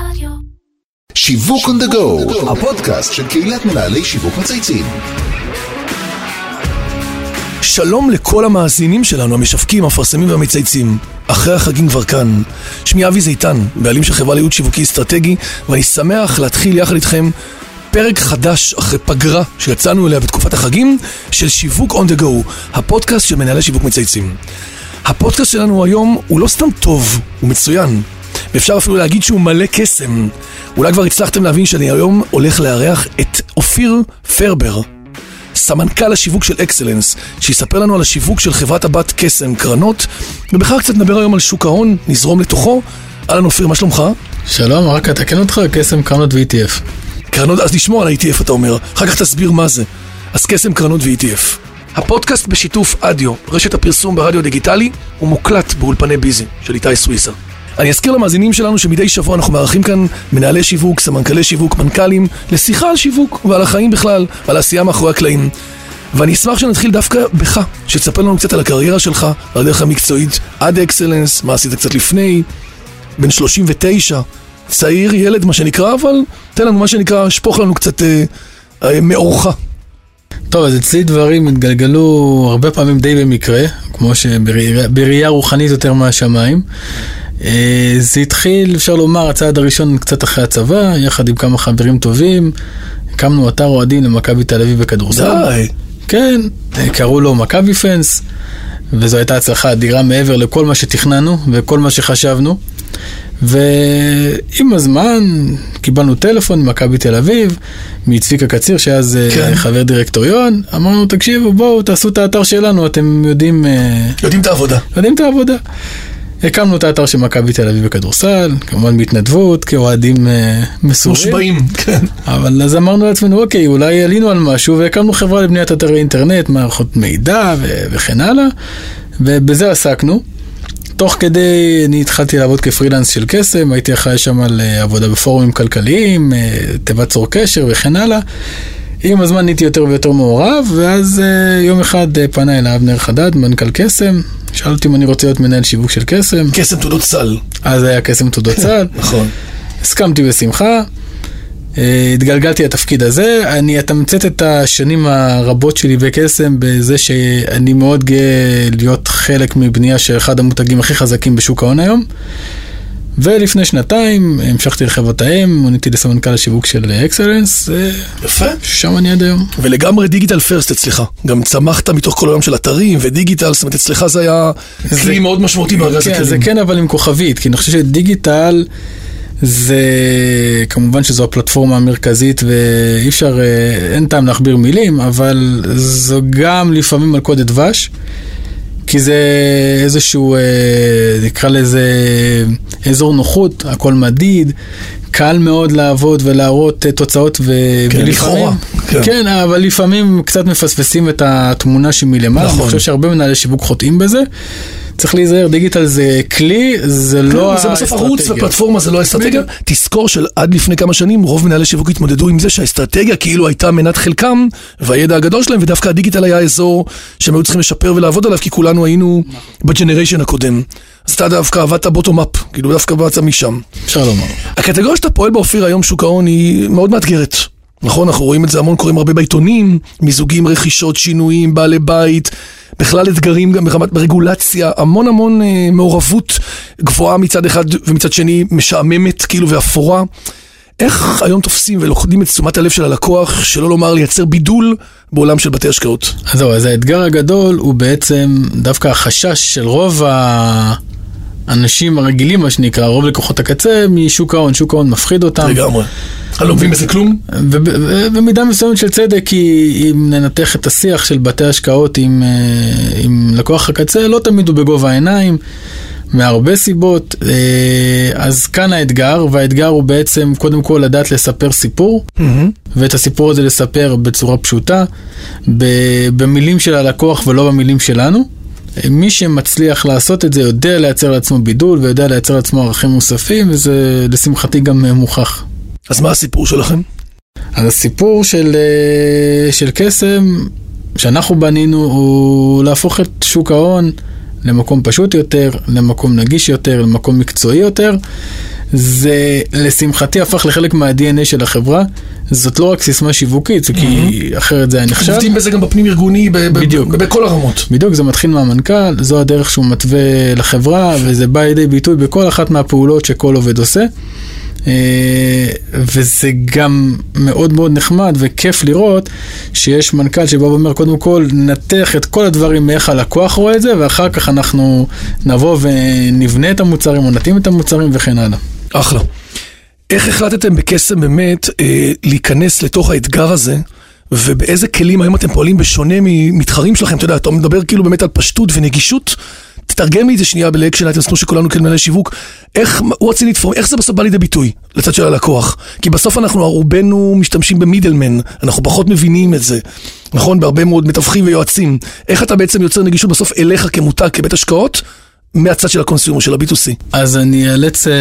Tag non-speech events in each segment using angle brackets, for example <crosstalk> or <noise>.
רדיו. שיווק on the go, הפודקאסט של קהילת מנהלי שיווק מצייצים. שלום לכל המאזינים שלנו, המשווקים, המפרסמים והמצייצים. אחרי החגים כבר כאן. שמי אבי זיתן, בעלים של חברה לייעוד שיווקי אסטרטגי, ואני שמח להתחיל יחד איתכם פרק חדש אחרי פגרה שיצאנו אליה בתקופת החגים של שיווק on the go, הפודקאסט של מנהלי שיווק מצייצים. הפודקאסט שלנו היום הוא לא סתם טוב, הוא מצוין. ואפשר אפילו להגיד שהוא מלא קסם. אולי כבר הצלחתם להבין שאני היום הולך לארח את אופיר פרבר, סמנכ"ל השיווק של אקסלנס, שיספר לנו על השיווק של חברת הבת קסם קרנות, ובכלל קצת נדבר היום על שוק ההון, נזרום לתוכו. אהלן אופיר, מה שלומך? שלום, רק אתקן אותך, קסם קרנות ו-ETF. קרנות, אז נשמור על ה-ETF אתה אומר, אחר כך תסביר מה זה. אז קסם קרנות ו-ETF. הפודקאסט בשיתוף אדיו, רשת הפרסום ברדיו דיגיטלי, הוא מוקלט באולפני ביזי של איתי סוויסה. אני אזכיר למאזינים שלנו שמדי שבוע אנחנו מארחים כאן מנהלי שיווק, סמנכ"לי שיווק, מנכ"לים, לשיחה על שיווק ועל החיים בכלל, ועל העשייה מאחורי הקלעים. ואני אשמח שנתחיל דווקא בך, שתספר לנו קצת על הקריירה שלך, על הדרך המקצועית עד אקסלנס, מה עשית קצת לפני, בן 39, צעיר, ילד, מה שנקרא, אבל תן לנו מה שנקרא, שפוך לנו קצת אה, אה, מאורך. טוב, אז אצלי דברים התגלגלו הרבה פעמים די במקרה, כמו שבראייה רוחנית יותר מהשמיים. אה, זה התחיל, אפשר לומר, הצעד הראשון קצת אחרי הצבא, יחד עם כמה חברים טובים. הקמנו אתר אוהדים למכבי תל אביב בכדורסל. די. כן, קראו לו מכבי פנס, וזו הייתה הצלחה אדירה מעבר לכל מה שתכננו וכל מה שחשבנו. ועם הזמן קיבלנו טלפון ממכבי תל אביב, מצביקה קציר, שאז כן. כן. חבר דירקטוריון, אמרנו, תקשיבו, בואו תעשו את האתר שלנו, אתם יודעים, אה, יודעים את העבודה. יודעים את העבודה. הקמנו את האתר של מכבי תל אביב בכדורסל, כמובן בהתנדבות, כאוהדים אה, מסורים. מושבעים, <laughs> כן. אבל אז אמרנו לעצמנו, אוקיי, אולי עלינו על משהו, והקמנו חברה לבניית אתרי אינטרנט, מערכות מידע ו- וכן הלאה, ובזה עסקנו. תוך כדי, אני התחלתי לעבוד כפרילנס של קסם, הייתי אחראי שם על אה, עבודה בפורומים כלכליים, אה, תיבת צור קשר וכן הלאה. עם הזמן נהייתי יותר ויותר מעורב, ואז אה, יום אחד אה, פנה אליי אבנר חדד, מנכ"ל קסם, שאל אותי אם אני רוצה להיות מנהל שיווק של קסם, קסם תעודות סל. אז היה קסם תעודות <laughs> צד. נכון. הסכמתי בשמחה, אה, התגלגלתי לתפקיד הזה, אני אתמצת את השנים הרבות שלי בקסם בזה שאני מאוד גאה להיות חלק מבנייה של אחד המותגים הכי חזקים בשוק ההון היום. ולפני שנתיים המשכתי לחברת האם, מוניתי לסמנכ"ל השיווק של אקסלנס, אה, יפה. שם אני עד היום. ולגמרי דיגיטל פרסט אצלך. גם צמחת מתוך כל העולם של אתרים ודיגיטל, זאת אומרת, אצלך זה היה זה- כלי מאוד משמעותי בארגז כן, הכלים. זה כן אבל עם כוכבית, כי אני חושב שדיגיטל זה כמובן שזו הפלטפורמה המרכזית ואי אפשר, אה, אין טעם להכביר מילים, אבל זו גם לפעמים מלכודת דבש. כי זה איזשהו, אה, נקרא לזה אזור נוחות, הכל מדיד, קל מאוד לעבוד ולהראות אה, תוצאות ו... כן, ולפעמים- כן. כן, אבל לפעמים קצת מפספסים את התמונה שמלמעלה, נכון. אני חושב שהרבה מנהלי שיווק חוטאים בזה. צריך להיזהר, דיגיטל זה כלי, זה לא כן, זה בסוף ערוץ האסטרטגיה. ופלטפורמה, זה לא האסטרטגיה. תזכור שעד לפני כמה שנים רוב מנהלי שיווק התמודדו עם זה שהאסטרטגיה כאילו הייתה מנת חלקם והידע הגדול שלהם, ודווקא הדיגיטל היה אזור שהם היו צריכים לשפר ולעבוד עליו, כי כולנו היינו בג'נריישן הקודם. אז אתה דווקא עבדת בוטום אפ, כאילו דווקא באת משם. אפשר לומר. הקטגוריה שאתה פועל בה, אופיר, היום שוק ההון היא מאוד מאתגרת. נכון, אנחנו רואים את זה המון, קוראים הרבה בעיתונים, מיזוגים, רכישות, שינויים, בעלי בית, בכלל אתגרים גם ברמת, ברגולציה, המון המון אה, מעורבות גבוהה מצד אחד ומצד שני משעממת כאילו ואפורה. איך היום תופסים ולוכדים את תשומת הלב של הלקוח, שלא לומר לייצר בידול בעולם של בתי השקעות? אז זהו, אז האתגר הגדול הוא בעצם דווקא החשש של רוב האנשים הרגילים, מה שנקרא, רוב לקוחות הקצה, משוק ההון. שוק ההון מפחיד אותם. לגמרי. אני לא מבין בזה כלום? ובמידה מסוימת של צדק, כי אם ננתח את השיח של בתי השקעות עם, אה, עם לקוח הקצה, לא תמיד הוא בגובה העיניים, מהרבה סיבות. אה, אז כאן האתגר, והאתגר הוא בעצם קודם כל לדעת לספר סיפור, ואת הסיפור הזה לספר בצורה פשוטה, במילים של הלקוח ולא במילים שלנו. מי שמצליח לעשות את זה יודע לייצר לעצמו בידול ויודע לייצר לעצמו ערכים מוספים, וזה לשמחתי גם אה, מוכח. אז מה הסיפור שלכם? אז הסיפור של, אה, של קסם שאנחנו בנינו הוא להפוך את שוק ההון למקום פשוט יותר, למקום נגיש יותר, למקום מקצועי יותר, זה לשמחתי הפך לחלק מה-DNA של החברה. זאת לא רק סיסמה שיווקית, זה כי אחרת זה היה נחשב. עובדים בזה גם בפנים ארגוני, בכל הרמות. בדיוק, זה מתחיל מהמנכ"ל, זו הדרך שהוא מתווה לחברה, וזה בא לידי ביטוי בכל אחת מהפעולות שכל עובד עושה. אה, וזה גם מאוד מאוד נחמד וכיף לראות שיש מנכ"ל שבא ואומר, קודם כל, נתח את כל הדברים מאיך הלקוח רואה את זה, ואחר כך אנחנו נבוא ונבנה את המוצרים או נתאים את המוצרים וכן הלאה. אחלה. איך החלטתם בקסם באמת אה, להיכנס לתוך האתגר הזה, ובאיזה כלים היום אתם פועלים בשונה ממתחרים שלכם? אתה יודע, אתה מדבר כאילו באמת על פשטות ונגישות. תתרגם לי את זה שנייה לאקשן אייטמס, כמו שכולנו כמנהלי שיווק. איך, what's in it for, איך זה בסוף בא לידי ביטוי לצד של הלקוח? כי בסוף אנחנו, רובנו משתמשים ב middleman, אנחנו פחות מבינים את זה, נכון? בהרבה מאוד מתווכים ויועצים. איך אתה בעצם יוצר נגישות בסוף אליך כמותג, כבית השקעות, מהצד של ה consumer, של ה-B2C? אז אני אאלץ אה,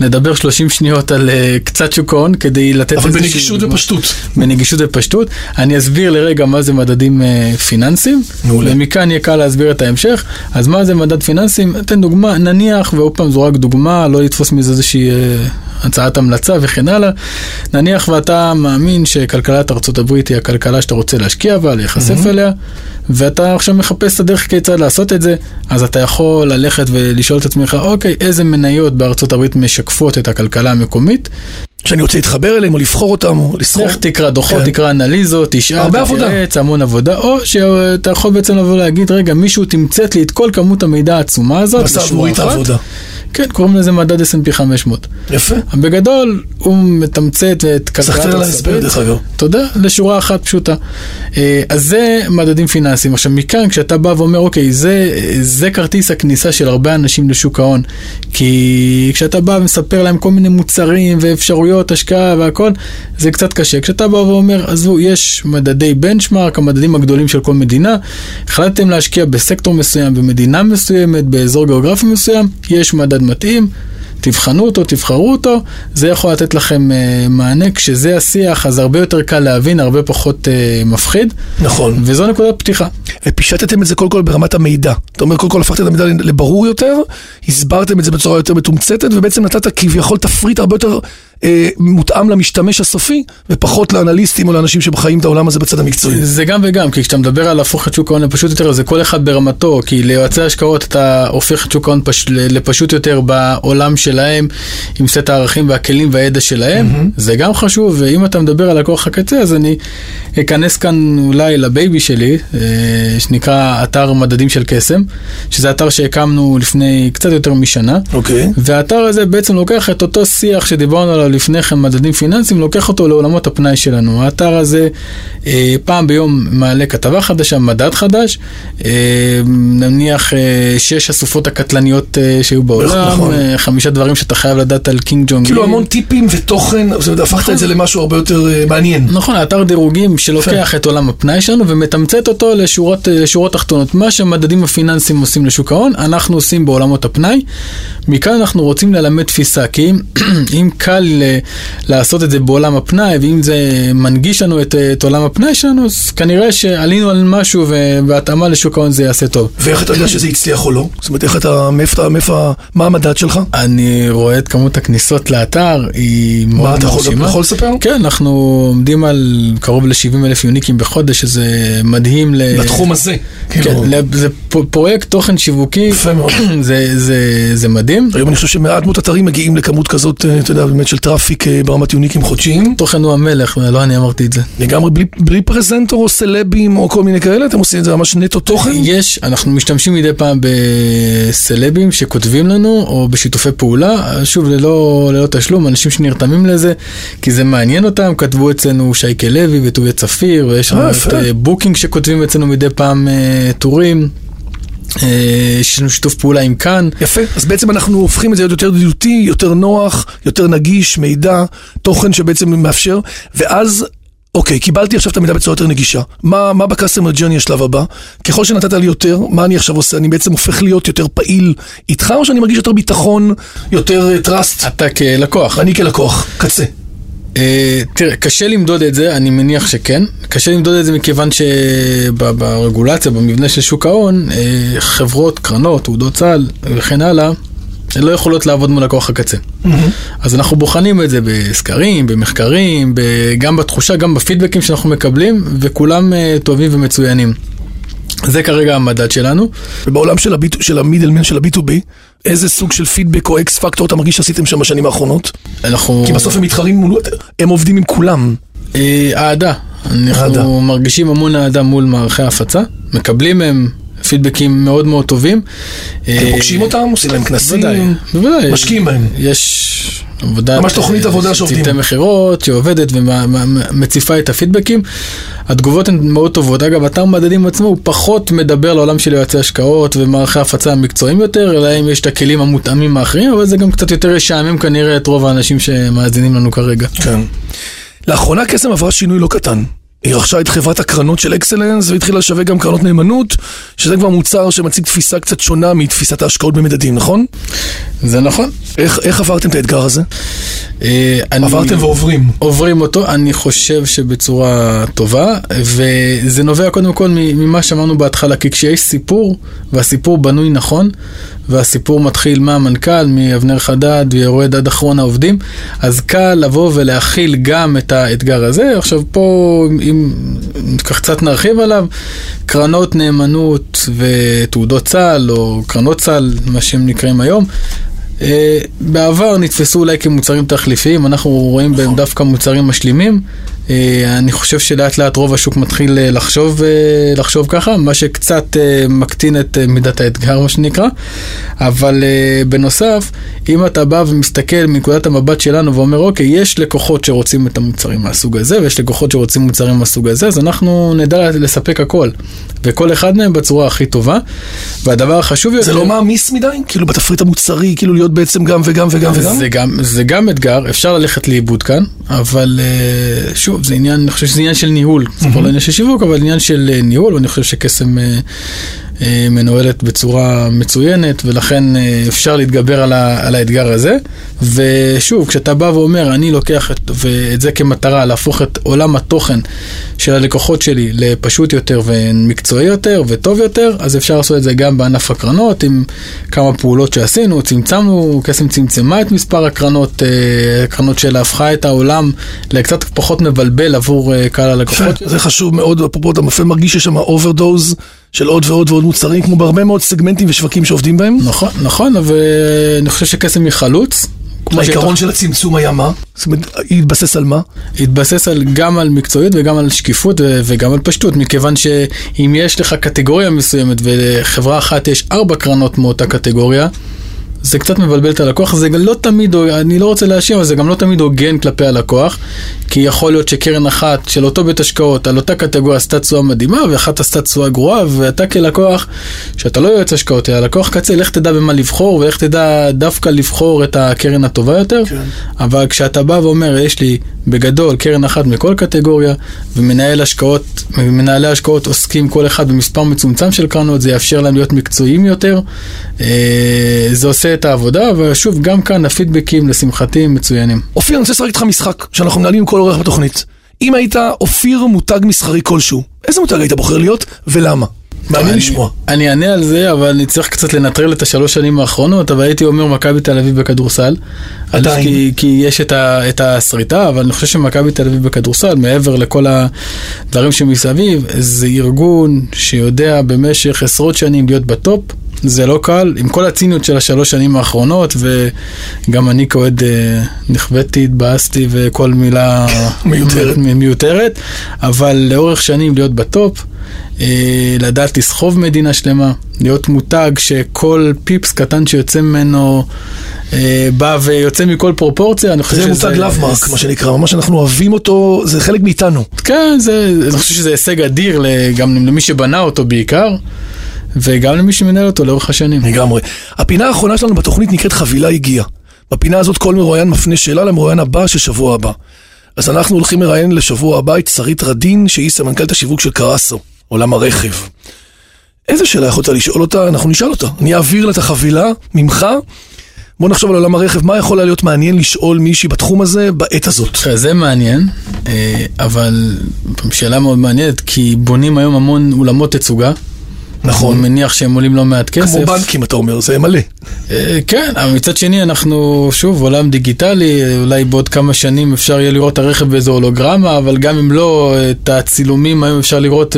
לדבר 30 שניות על אה, קצת שוק ההון כדי לתת אבל איזושהי בנגישות דוגמה. ופשטות. בנגישות ופשטות. אני אסביר לרגע מה זה מדדים אה, פיננסיים, מעולה. ומכאן יהיה קל להסביר את ההמשך. אז מה זה מדד פיננסי? אתן דוגמה, נניח, ועוד פעם זו רק דוגמה, לא לתפוס מזה איזושהי אה, הצעת המלצה וכן הלאה. נניח ואתה מאמין שכלכלת ארצות הברית היא הכלכלה שאתה רוצה להשקיע בה, להיחשף אליה, ואתה עכשיו מחפש את הדרך כיצד לעשות את זה, אז אתה יכול ללכת ולשאול את עצמך, אוקיי, איזה מניות בארצות הברית משקפות את הכלכלה המקומית? שאני רוצה להתחבר אליהם, או לבחור אותם, או לסחור. לך תקרא דוחות, כן. תקרא אנליזות, תשאל. תתייעץ, המון עבודה, או שאתה יכול בעצם לבוא להגיד, רגע, מישהו תמצת לי את כל כמות המידע העצומה הזאת, ועשה עבורי את אחת." העבודה. כן, קוראים לזה מדד S&P 500. יפה. בגדול, הוא מתמצת את כלכלת סחטיין על ארצות ההסבר. דרך אגב. תודה, לשורה אחת פשוטה. אה, אז זה מדדים פיננסיים. עכשיו, מכאן, כשאתה בא ואומר, אוקיי, זה, זה כרטיס הכניסה של הרבה אנשים לשוק ההון. כי כשאתה בא ומספר להם כל מיני מוצרים ואפשרויות השקעה והכל, זה קצת קשה. כשאתה בא ואומר, עזבו, יש מדדי בנצ'מארק, המדדים הגדולים של כל מדינה, החלטתם להשקיע בסקטור מסוים, במדינה מסוימת, באזור גיאוגרפי מסוים, יש מדד מתאים. תבחנו אותו, תבחרו אותו, זה יכול לתת לכם uh, מענה. כשזה השיח, אז הרבה יותר קל להבין, הרבה פחות uh, מפחיד, נכון. וזו נקודת פתיחה. ופישטתם את זה קודם כל ברמת המידע. אתה אומר, קודם כל הפכת את המידע לברור יותר, הסברתם את זה בצורה יותר מתומצתת, ובעצם נתת כביכול תפריט הרבה יותר אה, מותאם למשתמש הסופי, ופחות לאנליסטים או לאנשים שחיים את העולם הזה בצד המקצועי. זה גם וגם, כי כשאתה מדבר על להפוך את שוק ההון לפשוט יותר, זה כל אחד ברמתו, כי ליועצי השקעות אתה הופך את שוק ההון פש... לפשוט יותר בעולם שלהם, עם סט הערכים והכלים והידע שלהם, mm-hmm. זה גם חשוב, ואם אתה מדבר על לקוח הקצה, אז אני אכנס כאן אולי לבייבי שלי, אה, שנקרא אתר מדדים של קסם, שזה אתר שהקמנו לפני קצת יותר משנה. אוקיי. והאתר הזה בעצם לוקח את אותו שיח שדיברנו עליו לפני כן, מדדים פיננסיים, לוקח אותו לעולמות הפנאי שלנו. האתר הזה אה, פעם ביום מעלה כתבה חדשה, מדד חדש, אה, נניח אה, שש הסופות הקטלניות אה, שהיו בעולם, נכון. אה, חמישה דברים שאתה חייב לדעת על קים ג'ונג. כאילו. המון טיפים ותוכן, זאת אומרת, הפכת את זה למשהו הרבה יותר אה, מעניין. נכון, האתר דירוגים שלוקח. את עולם הפנאי שלנו ומתמצת אותו לשורות, לשורות תחתונות. מה שהמדדים הפיננסיים עושים לשוק ההון, אנחנו עושים בעולמות הפנאי. מכאן אנחנו רוצים ללמד תפיסה, כי אם, <clears throat> אם קל ל- לעשות את זה בעולם הפנאי, ואם זה מנגיש לנו את, את עולם הפנאי שלנו, אז כנראה שעלינו על משהו ובהתאמה לשוק ההון זה יעשה טוב. ואיך אתה יודע שזה הצליח או לא? זאת אומרת, איך אתה, מאיפה, מאיפה, מה המדד שלך? אני רואה את כמות הכניסות לאתר, היא מאוד מה, אתה יכול- מרשימה. יכול לספר? כן, אנחנו עומדים על קרוב ל-70 אלף יוניקים בחודש, שזה מדהים. ל- לתחום הזה. כן, כאילו, זה פרויקט תוכן שיווקי. <clears throat> זה, מדהים. היום אני חושב שמעט מאוד אתרים מגיעים לכמות כזאת, אה, אתה יודע, באמת של traffic אה, ברמת unique ים חודשיים. תוכן הוא המלך, לא אני אמרתי את זה. לגמרי בלי, פרזנטור או סלבים או כל מיני כאלה, אתם עושים את זה ממש נטו תוכן? יש, אנחנו משתמשים מדי פעם בסלבים שכותבים לנו, או בשיתופי פעולה, שוב, ללא, תשלום, אנשים שנרתמים לזה, כי זה מעניין אותם, כתבו אצלנו שייקה לוי וטוביה צפיר, ויש לנו אה, את יפה. אה, בוקינג שכותבים אצלנו מדי פעם אה, טורים. אה, יש לנו שיתוף פעולה עם כאן. יפה, אז בעצם אנחנו הופכים את זה להיות יותר ידידותי, יותר נוח, יותר נגיש, מידע, תוכן שבעצם מאפשר, ואז, אוקיי, קיבלתי עכשיו את המידע בצורה יותר נגישה. מה, מה ב-customer journey השלב הבא? ככל שנתת לי יותר, מה אני עכשיו עושה? אני בעצם הופך להיות יותר פעיל איתך, או שאני מרגיש יותר ביטחון, יותר אה, trust? אתה כלקוח. אני כלקוח, קצה. אה, תראה, קשה למדוד את זה, אני מניח שכן. קשה למדוד את זה מכיוון שברגולציה, במבנה של שוק ההון, אה, חברות, קרנות, תעודות סל וכן הלאה, לא יכולות לעבוד מול לקוח הקצה. אז אנחנו בוחנים את זה בסקרים, במחקרים, גם בתחושה, גם בפידבקים שאנחנו מקבלים, וכולם אה, טובים ומצוינים. זה כרגע המדד שלנו. ובעולם של, הביט, של המידלמן, של ה-B2B, איזה סוג של פידבק או אקס פקטור אתה מרגיש שעשיתם שם בשנים האחרונות? אנחנו... כי בסוף הם מתחרים מול... הם עובדים עם כולם. אה, אהדה. אנחנו אהדה. מרגישים המון אהדה מול מערכי ההפצה, מקבלים מהם פידבקים מאוד מאוד טובים. אתם אה, פוגשים אותם, עושים להם כנסים. משקיעים בהם. יש עבודה... ממש תוכנית עבודה שעובדים. צוותי מכירות שעובדת ומציפה את הפידבקים. התגובות הן מאוד טובות. אגב, אתר מדדים עצמו הוא פחות מדבר לעולם של יועצי השקעות ומערכי הפצה המקצועיים יותר, אלא אם יש את הכלים המותאמים האחרים, אבל זה גם קצת יותר ישעמם כנראה את רוב האנשים שמאזינים לנו כרגע. כן. לאחרונה קסם עברה שינוי לא קטן. היא רכשה את חברת הקרנות של אקסלנס והתחילה לשווק גם קרנות נאמנות, שזה כבר מוצר שמציג תפיסה קצת שונה מתפיסת ההשקעות במדדים, נכון? זה נכון. איך, איך עברתם את האתגר הזה? אה, אני- עברתם ועוברים. עוברים אותו, אני חושב שבצורה טובה, וזה נובע קודם כל ממה שאמרנו בהתחלה, כי כשיש סיפור, והסיפור בנוי נכון, והסיפור מתחיל מהמנכ"ל, מאבנר חדד, ויורד עד אחרון העובדים, אז קל לבוא ולהכיל גם את האתגר הזה. עכשיו פה, אם קצת נרחיב עליו, קרנות נאמנות ותעודות צה"ל, או קרנות צה"ל, מה שהם נקראים היום, אה, בעבר נתפסו אולי כמוצרים תחליפיים, אנחנו רואים בהם דווקא מוצרים משלימים. אה, אני חושב שלאט לאט רוב השוק מתחיל אה, לחשוב, אה, לחשוב ככה, מה שקצת מקטין את מידת האתגר, מה שנקרא. אבל בנוסף, אם אתה בא ומסתכל מנקודת המבט שלנו ואומר, אוקיי, יש לקוחות שרוצים את המוצרים מהסוג הזה, ויש לקוחות שרוצים מוצרים מהסוג הזה, אז אנחנו נדע לספק הכל. וכל אחד מהם בצורה הכי טובה. והדבר החשוב יותר... זה לא מעמיס מדי? כאילו בתפריט המוצרי, כאילו להיות בעצם גם וגם וגם וגם? זה גם, זה גם אתגר, אפשר ללכת לאיבוד כאן, אבל אה, שוב, זה עניין, אני חושב שזה עניין של ניהול. זה כבר לא עניין של שיווק, אבל עניין של אה, ניהול, ואני חושב שקסם אה, מנוהלת בצורה מצוינת, ולכן אה, אפשר להתגבר על, ה, על האתגר הזה. ושוב, כשאתה בא ואומר, אני לוקח את, ואת זה כמטרה, להפוך את עולם התוכן של הלקוחות שלי לפשוט יותר ומקצועי יותר וטוב יותר, אז אפשר לעשות את זה גם בענף הקרנות, עם כמה פעולות שעשינו, צמצמנו, קסם צמצמה את מספר הקרנות, אה, הקרנות שלה הפכה את העולם לקצת פחות מבלבל עבור אה, קהל הלקוחות. זה חשוב מאוד, אפרופו אתה מרגיש שיש שם overdose של עוד ועוד ועוד מוצרים, כמו בהרבה מאוד סגמנטים ושווקים שעובדים בהם. נכון, נכון, ואני חושב שקסם היא חלוץ. העיקרון של הצמצום היה מה? זאת אומרת, התבסס על מה? התבסס על, גם על מקצועיות וגם על שקיפות וגם על פשטות, מכיוון שאם יש לך קטגוריה מסוימת ולחברה אחת יש ארבע קרנות מאותה קטגוריה, זה קצת מבלבל את הלקוח, זה גם לא תמיד, אני לא רוצה להאשים, אבל זה גם לא תמיד הוגן כלפי הלקוח, כי יכול להיות שקרן אחת של אותו בית השקעות על אותה קטגוריה עשתה תשואה מדהימה, ואחת עשתה תשואה גרועה, ואתה כלקוח, שאתה לא יועץ השקעות, אלא לקוח קצה, לך תדע במה לבחור, ולך תדע דווקא לבחור את הקרן הטובה יותר, כן. אבל כשאתה בא ואומר, יש לי בגדול קרן אחת מכל קטגוריה, ומנהל השקעות, מנהלי השקעות עוסקים כל אחד במספר מצומצם של קרנות, זה יאפשר להם להיות מקצועיים יותר. אה, זה עושה את העבודה, ושוב, גם כאן הפידבקים לשמחתי מצוינים. אופיר, אני רוצה לשחק איתך משחק שאנחנו מנהלים עם כל אורח בתוכנית. אם היית אופיר מותג מסחרי כלשהו, איזה מותג היית בוחר להיות ולמה? מעניין לשמוע. אני אענה על זה, אבל אני צריך קצת לנטרל את השלוש שנים האחרונות, אבל הייתי אומר מכבי תל אביב בכדורסל. עדיין. כי, כי יש את, ה, את הסריטה, אבל אני חושב שמכבי תל אביב בכדורסל, מעבר לכל הדברים שמסביב, זה ארגון שיודע במשך עשרות שנים להיות בטופ. זה לא קל, עם כל הציניות של השלוש שנים האחרונות, וגם אני כאוהד אה, נכוויתי, התבאסתי וכל מילה <laughs> מיותרת. מיותרת, אבל לאורך שנים להיות בטופ, לדעת לסחוב מדינה שלמה, להיות מותג שכל פיפס קטן שיוצא ממנו אה, בא ויוצא מכל פרופורציה, אני חושב זה שזה... מותג לאבמרק, מה שנקרא, ממש אנחנו אוהבים אותו, זה חלק מאיתנו. כן, זה, אני חושב שזה הישג אדיר גם למי שבנה אותו בעיקר, וגם למי שמנהל אותו לאורך השנים. לגמרי. הפינה האחרונה שלנו בתוכנית נקראת חבילה הגיעה. בפינה הזאת כל מרואיין מפנה שאלה למרואיין הבא של שבוע הבא. אז אנחנו הולכים לראיין לשבוע הבא את שרית רדין, שהיא סמנכ"לת השיווק של קרסו, עולם הרכב. איזה שאלה יכולת לשאול אותה? אנחנו נשאל אותה. אני אעביר לה את החבילה ממך. בוא נחשוב על עולם הרכב, מה יכול להיות מעניין לשאול מישהי בתחום הזה בעת הזאת? זה מעניין, אה, אבל שאלה מאוד מעניינת, כי בונים היום המון אולמות תצוגה, נכון. אני מניח שהם עולים לא מעט כסף. כמו בנקים, אתה אומר, זה מלא. אה, כן, אבל מצד שני אנחנו, שוב, עולם דיגיטלי, אולי בעוד כמה שנים אפשר יהיה לראות את הרכב באיזו הולוגרמה, אבל גם אם לא, את הצילומים היום אפשר לראות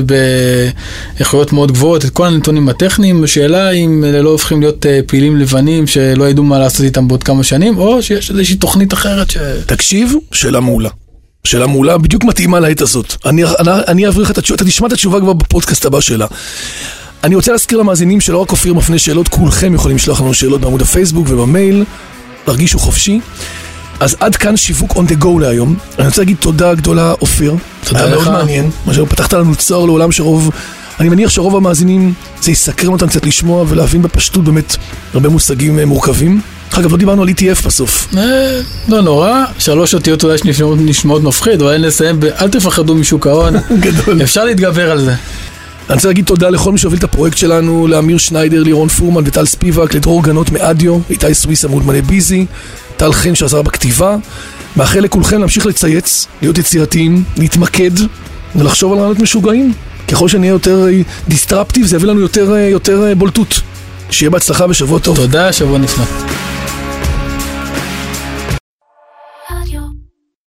באיכויות מאוד גבוהות, את כל הנתונים הטכניים. השאלה אם אלה לא הופכים להיות אה, פעילים לבנים שלא ידעו מה לעשות איתם בעוד כמה שנים, או שיש איזושהי תוכנית אחרת ש... תקשיב, שאלה מעולה. שאלה מעולה, בדיוק מתאימה לעת הזאת. אני, אני, אני אעביר לך את התשובה, אתה תשמע את התשובה כבר בפודקאסט הבא שלה. אני רוצה להזכיר למאזינים שלא רק אופיר מפנה שאלות, כולכם יכולים לשלוח לנו שאלות בעמוד הפייסבוק ובמייל, תרגישו חופשי. אז עד כאן שיווק on the go להיום. אני רוצה להגיד תודה גדולה, אופיר. תודה היה לך. מאוד מעניין, מה שפתחת לנו צוהר לעולם שרוב, אני מניח שרוב המאזינים, זה יסקרן אותם קצת לשמוע ולהבין בפשטות באמת הרבה מושגים אה, מורכבים. אגב, לא דיברנו על ETF בסוף. אה, לא נורא, שלוש אותיות אולי שנשמעות נשמעות מפחיד, אבל נסיים ב... אל תפחדו משוק ההון, <laughs> גדול. אפשר להתגבר על זה. אני רוצה להגיד תודה לכל מי שהוביל את הפרויקט שלנו, לאמיר שניידר, לירון פורמן וטל ספיבק, לדרור גנות מאדיו, איתי סוויסה מאולמני ביזי, טל חן שעזר בכתיבה. מאחל לכולכם להמשיך לצייץ, להיות יצירתיים, להתמקד ולחשוב על רעיונות משוגעים. ככל שנהיה יותר דיסטרפטיב זה יביא לנו יותר, אה, יותר אה, בולטות. שיהיה בהצלחה ושבוע טוב. תודה, שבוע נפלא.